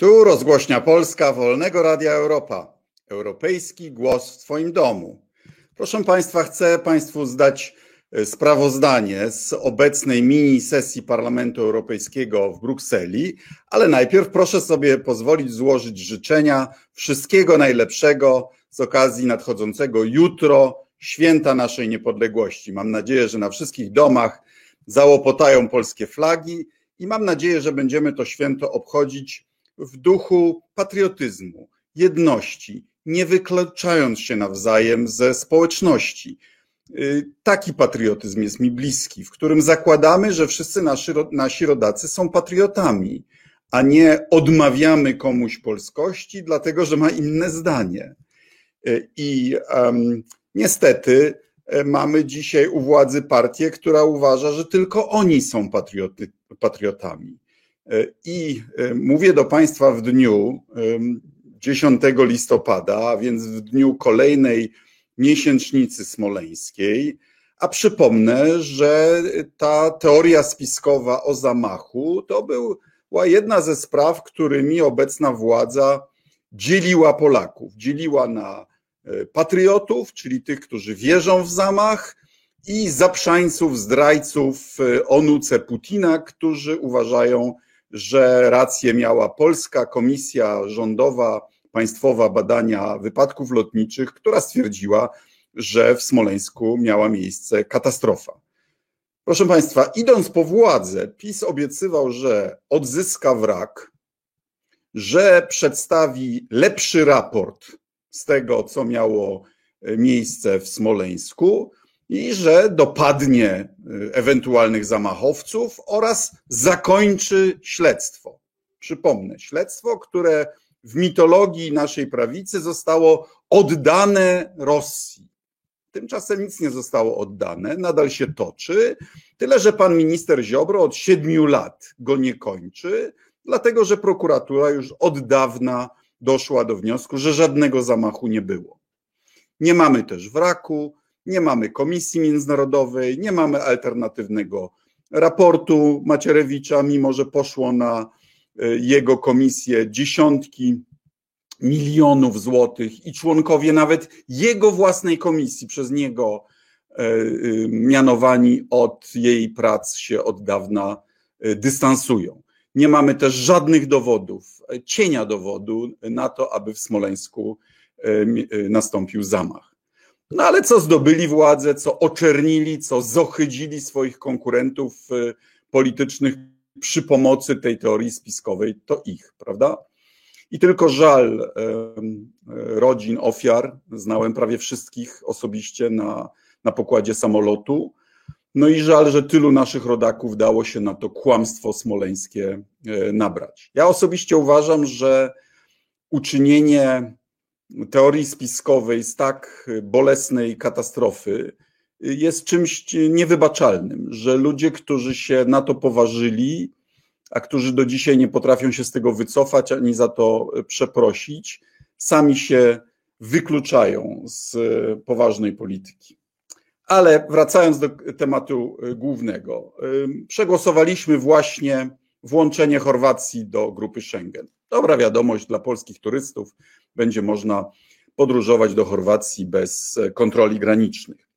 Tu rozgłośnia Polska Wolnego Radia Europa. Europejski głos w Twoim domu. Proszę Państwa, chcę Państwu zdać e, sprawozdanie z obecnej mini sesji Parlamentu Europejskiego w Brukseli, ale najpierw proszę sobie pozwolić złożyć życzenia wszystkiego najlepszego z okazji nadchodzącego jutro święta naszej niepodległości. Mam nadzieję, że na wszystkich domach załopotają polskie flagi i mam nadzieję, że będziemy to święto obchodzić w duchu patriotyzmu, jedności, nie wykluczając się nawzajem ze społeczności. Y, taki patriotyzm jest mi bliski, w którym zakładamy, że wszyscy nasi, nasi rodacy są patriotami, a nie odmawiamy komuś polskości, dlatego że ma inne zdanie. Y, I um, niestety e, mamy dzisiaj u władzy partię, która uważa, że tylko oni są patrioty, patriotami. E, I e, mówię do Państwa w dniu 10 listopada, a więc w dniu kolejnej miesięcznicy smoleńskiej. A przypomnę, że ta teoria spiskowa o zamachu to była jedna ze spraw, którymi obecna władza dzieliła Polaków. Dzieliła na e, patriotów, czyli tych, którzy wierzą w zamach, i zaprzańców, zdrajców onuce Putina, którzy uważają, że rację miała Polska Komisja Rządowa Państwowa Badania Wypadków Lotniczych, która stwierdziła, że w Smoleńsku miała miejsce katastrofa. Proszę Państwa, idąc po władzę, PiS obiecywał, że odzyska wrak, że przedstawi lepszy raport z tego, co miało miejsce w Smoleńsku, i że dopadnie y, ewentualnych zamachowców oraz zakończy śledztwo. Przypomnę, śledztwo, które w mitologii naszej prawicy zostało oddane Rosji. Tymczasem nic nie zostało oddane, nadal się toczy, tyle że pan minister Ziobro od siedmiu lat go nie kończy, dlatego że prokuratura już od dawna doszła do wniosku, że żadnego zamachu nie było. Nie mamy też wraku, nie mamy komisji międzynarodowej, nie mamy alternatywnego raportu Macierewicza, mimo że poszło na e, jego komisję dziesiątki milionów złotych i członkowie nawet jego własnej komisji przez niego e, e, mianowani od jej prac się od dawna dystansują. Nie mamy też żadnych dowodów, cienia dowodu na to, aby w Smoleńsku nastąpił zamach. No ale co zdobyli władzę, co oczernili, co zohydzili swoich konkurentów y, politycznych przy pomocy tej teorii spiskowej, to ich, prawda? I tylko żal rodzin ofiar, znałem prawie wszystkich osobiście na, na pokładzie samolotu. No i żal, że tylu naszych rodaków dało się na to kłamstwo smoleńskie e, nabrać. Ja osobiście uważam, że uczynienie teorii spiskowej z tak bolesnej katastrofy jest czymś niewybaczalnym, że ludzie, którzy się na to poważyli, a którzy do dzisiaj nie potrafią się z tego wycofać ani za to przeprosić, sami się wykluczają z poważnej polityki. Ale wracając do tematu głównego, przegłosowaliśmy właśnie włączenie Chorwacji do grupy Schengen. Dobra wiadomość dla polskich turystów, będzie można podróżować do Chorwacji bez e, kontroli granicznych.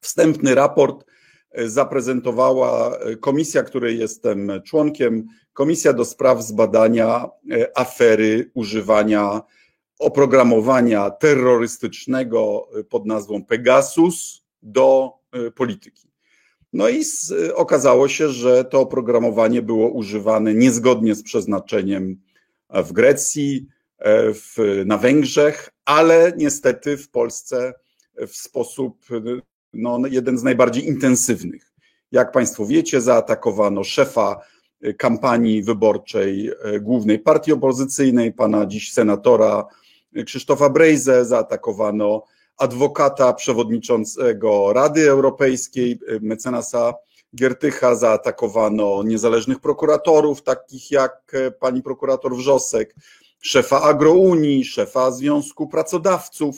Wstępny raport e, zaprezentowała e, komisja, której jestem członkiem, Komisja do spraw zbadania afery używania oprogramowania terrorystycznego pod nazwą Pegasus do polityki. No i okazało się, że to oprogramowanie było używane niezgodnie z przeznaczeniem w Grecji, w, na Węgrzech, ale niestety w Polsce w sposób no, jeden z najbardziej intensywnych. Jak Państwo wiecie, zaatakowano szefa kampanii wyborczej e, głównej partii opozycyjnej, pana dziś senatora Krzysztofa Brejze, zaatakowano adwokata przewodniczącego Rady Europejskiej, e, mecenasa Giertycha, zaatakowano niezależnych prokuratorów, takich jak pani prokurator Wrzosek, szefa Agrounii, szefa Związku Pracodawców.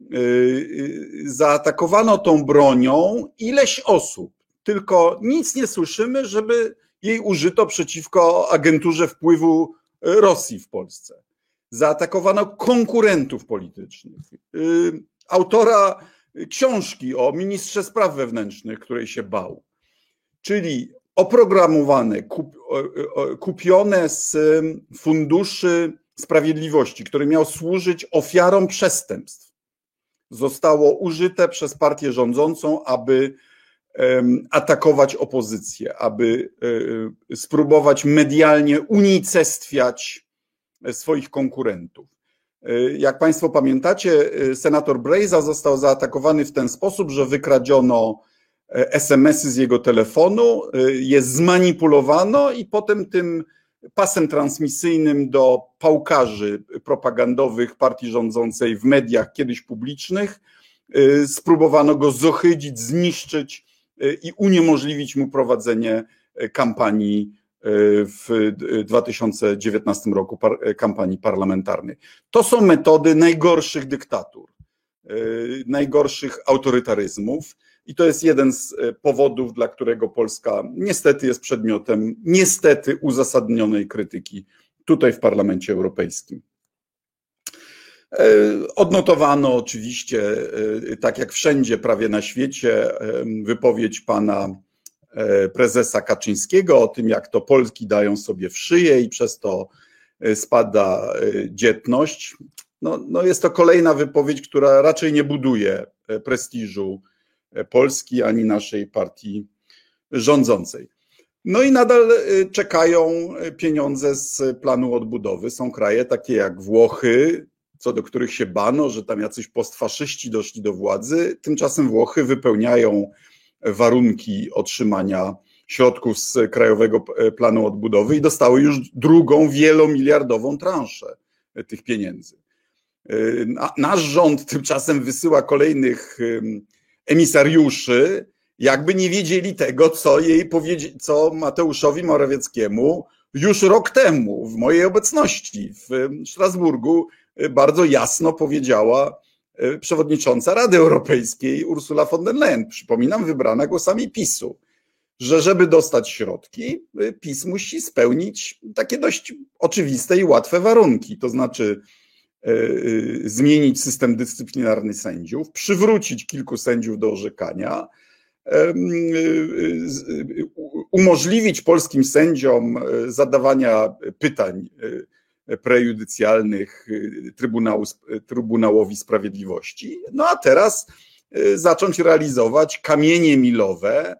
Y, y, zaatakowano tą bronią ileś osób, tylko nic nie słyszymy, żeby jej użyto przeciwko agenturze wpływu Rosji w Polsce. Zaatakowano konkurentów politycznych. Autora książki o ministrze spraw wewnętrznych, której się bał. Czyli oprogramowane, kupione z funduszy sprawiedliwości, który miał służyć ofiarom przestępstw, zostało użyte przez partię rządzącą, aby atakować opozycję, aby e, spróbować medialnie unicestwiać swoich konkurentów. E, jak Państwo pamiętacie, e, senator Brejza został zaatakowany w ten sposób, że wykradziono SMS-y z jego telefonu, je zmanipulowano i potem tym pasem transmisyjnym do pałkarzy propagandowych partii rządzącej w mediach kiedyś publicznych. Y, spróbowano go zohydzić, zniszczyć y, i uniemożliwić mu prowadzenie y, kampanii w 2019 roku, kampanii parlamentarnej. To są metody najgorszych dyktatur, najgorszych autorytaryzmów. I to jest jeden z e, powodów, dla którego Polska niestety jest przedmiotem niestety uzasadnionej krytyki tutaj w Parlamencie Europejskim. E, odnotowano oczywiście, e, tak jak wszędzie prawie na świecie, wypowiedź pana prezesa Kaczyńskiego o tym, jak to Polki dają sobie w szyję i przez to spada dzietność. No, no jest to kolejna wypowiedź, która raczej nie buduje prestiżu Polski ani naszej partii rządzącej. No i nadal y, czekają pieniądze z planu odbudowy. Są kraje takie jak Włochy, co do których się bano, że tam jacyś postfaszyści doszli do władzy. Tymczasem Włochy wypełniają warunki otrzymania środków z Krajowego Planu Odbudowy i dostały już drugą wielomiliardową transzę tych pieniędzy. Nasz rząd tymczasem wysyła kolejnych emisariuszy jakby nie wiedzieli tego, co jej powiedzi- co Mateuszowi Morawieckiemu już rok temu w mojej obecności w Strasburgu y, bardzo jasno powiedziała y, przewodnicząca Rady Europejskiej Ursula von der Leyen, przypominam, wybrana głosami PiSu, że żeby dostać środki, y, PiS musi spełnić takie dość oczywiste i łatwe warunki, to znaczy E, e, zmienić system dyscyplinarny sędziów, przywrócić kilku sędziów do orzekania, e, umożliwić polskim sędziom zadawania pytań prejudycjalnych Trybunału, Trybunałowi Sprawiedliwości. No a teraz zacząć realizować kamienie milowe,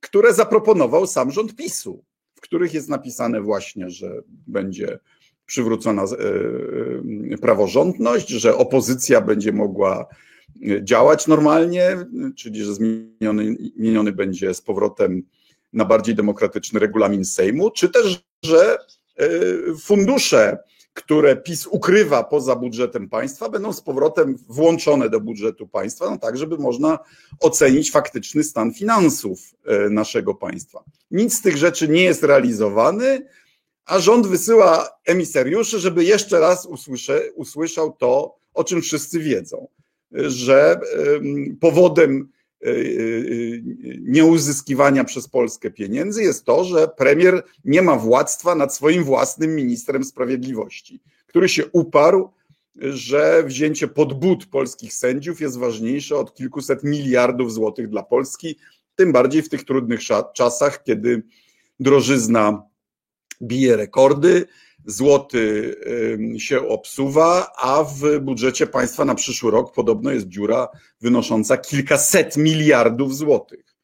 które zaproponował sam rząd PiSu, w których jest napisane właśnie, że będzie przywrócona e, e, praworządność, że opozycja będzie mogła działać normalnie, czyli że zmieniony, zmieniony będzie z powrotem na bardziej demokratyczny regulamin Sejmu, czy też, że e, fundusze, które PiS ukrywa poza budżetem państwa, będą z powrotem włączone do budżetu państwa, no tak, żeby można ocenić faktyczny stan finansów naszego państwa. Nic z tych rzeczy nie jest realizowany, a rząd wysyła emisariuszy, żeby jeszcze raz usłysze, usłyszał to, o czym wszyscy wiedzą, że powodem e, e, nieuzyskiwania przez Polskę pieniędzy jest to, że premier nie ma władztwa nad swoim własnym ministrem sprawiedliwości, który się uparł, że wzięcie pod but polskich sędziów jest ważniejsze od kilkuset miliardów złotych dla Polski, tym bardziej w tych trudnych czasach, kiedy drożyzna bije rekordy, złoty się obsuwa, a w budżecie państwa na przyszły rok podobno jest dziura wynosząca kilkaset miliardów złotych.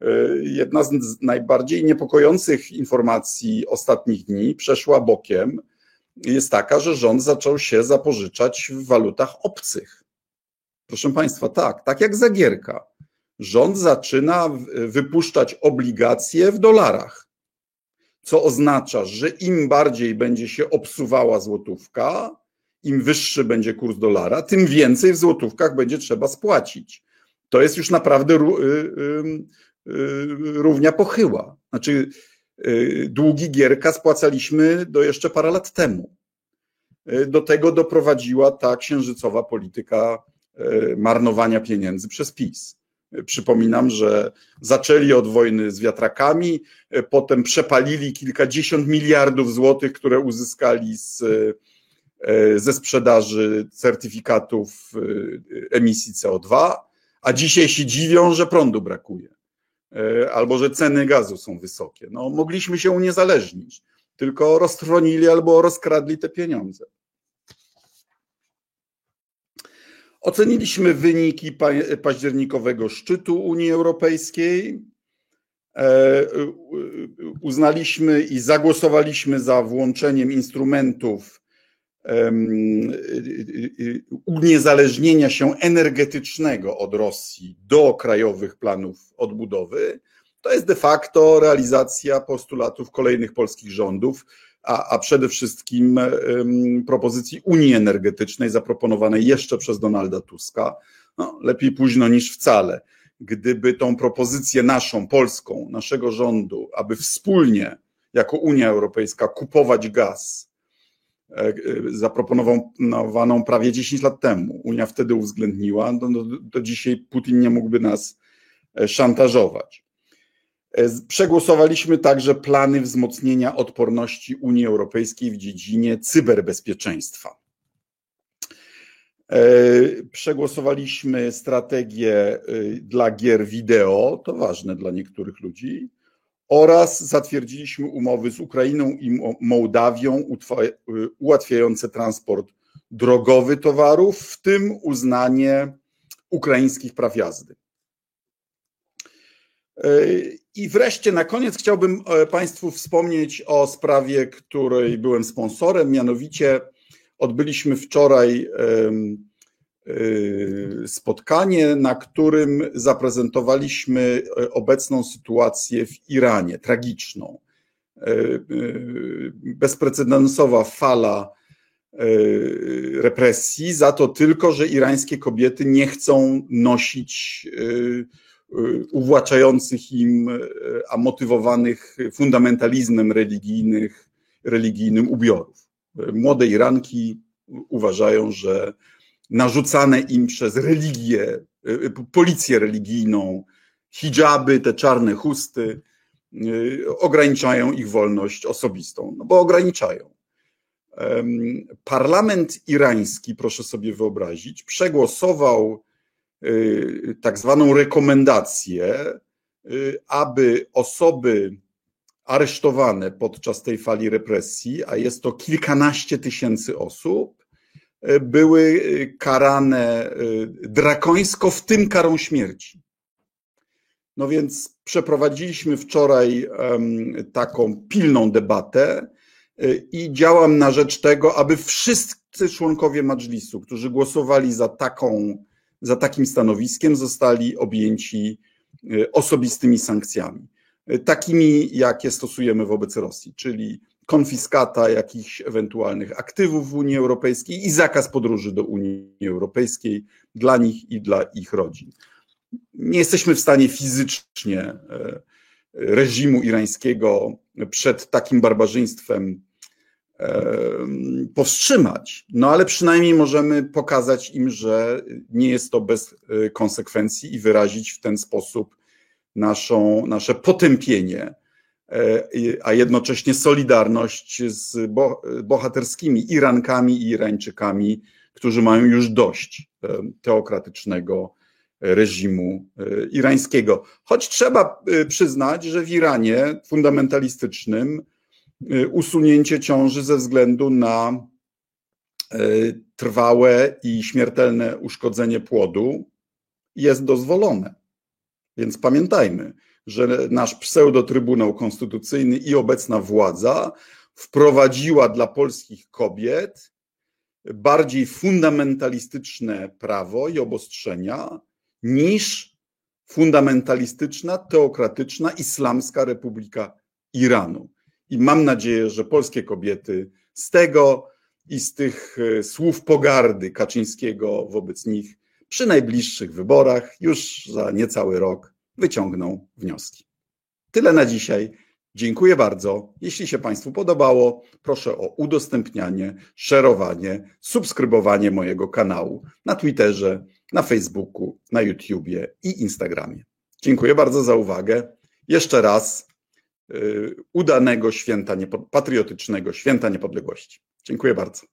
E, jedna z najbardziej niepokojących informacji ostatnich dni przeszła bokiem. Jest taka, że rząd zaczął się zapożyczać w walutach obcych. Proszę Państwa, tak, tak jak Zagierka. Rząd zaczyna wypuszczać obligacje w dolarach co oznacza, że im bardziej będzie się obsuwała złotówka, im wyższy będzie kurs dolara, tym więcej w złotówkach będzie trzeba spłacić. To jest już naprawdę y, y, y, równia pochyła. Znaczy, długi Gierka spłacaliśmy do jeszcze parę lat temu. Do tego doprowadziła ta księżycowa polityka marnowania pieniędzy przez PiS. Przypominam, że zaczęli od wojny z wiatrakami, potem przepalili kilkadziesiąt miliardów złotych, które uzyskali z, ze sprzedaży certyfikatów emisji CO2, a dzisiaj się dziwią, że prądu brakuje albo że ceny gazu są wysokie. No, mogliśmy się uniezależnić, tylko roztrwonili albo rozkradli te pieniądze. Oceniliśmy wyniki październikowego szczytu Unii Europejskiej. E, uznaliśmy i zagłosowaliśmy za włączeniem instrumentów uniezależnienia się energetycznego od Rosji do krajowych planów odbudowy. To jest de facto realizacja postulatów kolejnych polskich rządów, a, a przede wszystkim um, propozycji Unii Energetycznej zaproponowanej jeszcze przez Donalda Tuska. No, lepiej późno niż wcale. Gdyby tą propozycję naszą, polską, naszego rządu, aby wspólnie jako Unia Europejska kupować gaz, e, e, zaproponowaną prawie 10 lat temu, Unia wtedy uwzględniła, no, no, to dzisiaj Putin nie mógłby nas e, szantażować. E, przegłosowaliśmy także plany wzmocnienia odporności Unii Europejskiej w dziedzinie cyberbezpieczeństwa. E, przegłosowaliśmy strategię e, dla gier wideo, to ważne dla niektórych ludzi, oraz zatwierdziliśmy umowy z Ukrainą i Mołdawią ułatwiające transport drogowy towarów, w tym uznanie ukraińskich praw jazdy. I wreszcie na koniec chciałbym e, Państwu wspomnieć o sprawie, której byłem sponsorem, mianowicie odbyliśmy wczoraj e, spotkanie, na którym zaprezentowaliśmy e, obecną sytuację w Iranie, tragiczną. Bezprecedensowa fala represji za to tylko, że irańskie kobiety nie chcą nosić uwłaczających im, y, a motywowanych fundamentalizmem religijnych, religijnym ubiorów. Młode Iranki uważają, że narzucane im przez religię, y, policję religijną, hijaby, te czarne chusty, ograniczają ich wolność osobistą, no bo ograniczają. Parlament irański, proszę sobie wyobrazić, przegłosował Y, tak zwaną rekomendację, y, aby osoby aresztowane podczas tej fali represji, a jest to kilkanaście tysięcy osób, y, były karane drakońsko, w tym karą śmierci. No więc przeprowadziliśmy wczoraj taką pilną debatę i działam na rzecz tego, aby wszyscy członkowie Madżlisu, którzy głosowali za taką za takim stanowiskiem zostali objęci e, osobistymi sankcjami, e, takimi jakie stosujemy wobec Rosji, czyli konfiskata jakichś ewentualnych aktywów w Unii Europejskiej i zakaz podróży do Unii Europejskiej dla nich i dla ich rodzin. Nie jesteśmy w stanie fizycznie e, reżimu irańskiego przed takim barbarzyństwem powstrzymać, no ale przynajmniej możemy pokazać im, że nie jest to bez e, konsekwencji i wyrazić w ten sposób naszą, nasze potępienie, e, a jednocześnie solidarność z bohaterskimi Irankami i Irańczykami, którzy mają już dość e, teokratycznego reżimu irańskiego. Choć trzeba przyznać, że w Iranie fundamentalistycznym Y, usunięcie ciąży ze względu na y, trwałe i śmiertelne uszkodzenie płodu jest dozwolone. Więc pamiętajmy, że nasz pseudo-trybunał konstytucyjny i obecna władza wprowadziła dla polskich kobiet bardziej fundamentalistyczne prawo i obostrzenia niż fundamentalistyczna, teokratyczna, islamska Republika Iranu. I mam nadzieję, że polskie kobiety z tego i z tych e, słów pogardy Kaczyńskiego wobec nich przy najbliższych wyborach, już za niecały rok, wyciągną wnioski. Tyle na dzisiaj. Dziękuję bardzo. Jeśli się Państwu podobało, proszę o udostępnianie, szerowanie, subskrybowanie mojego kanału na Twitterze, na Facebooku, na YouTubie i Instagramie. Dziękuję bardzo za uwagę. Jeszcze raz udanego święta, patriotycznego święta niepodległości. Dziękuję bardzo.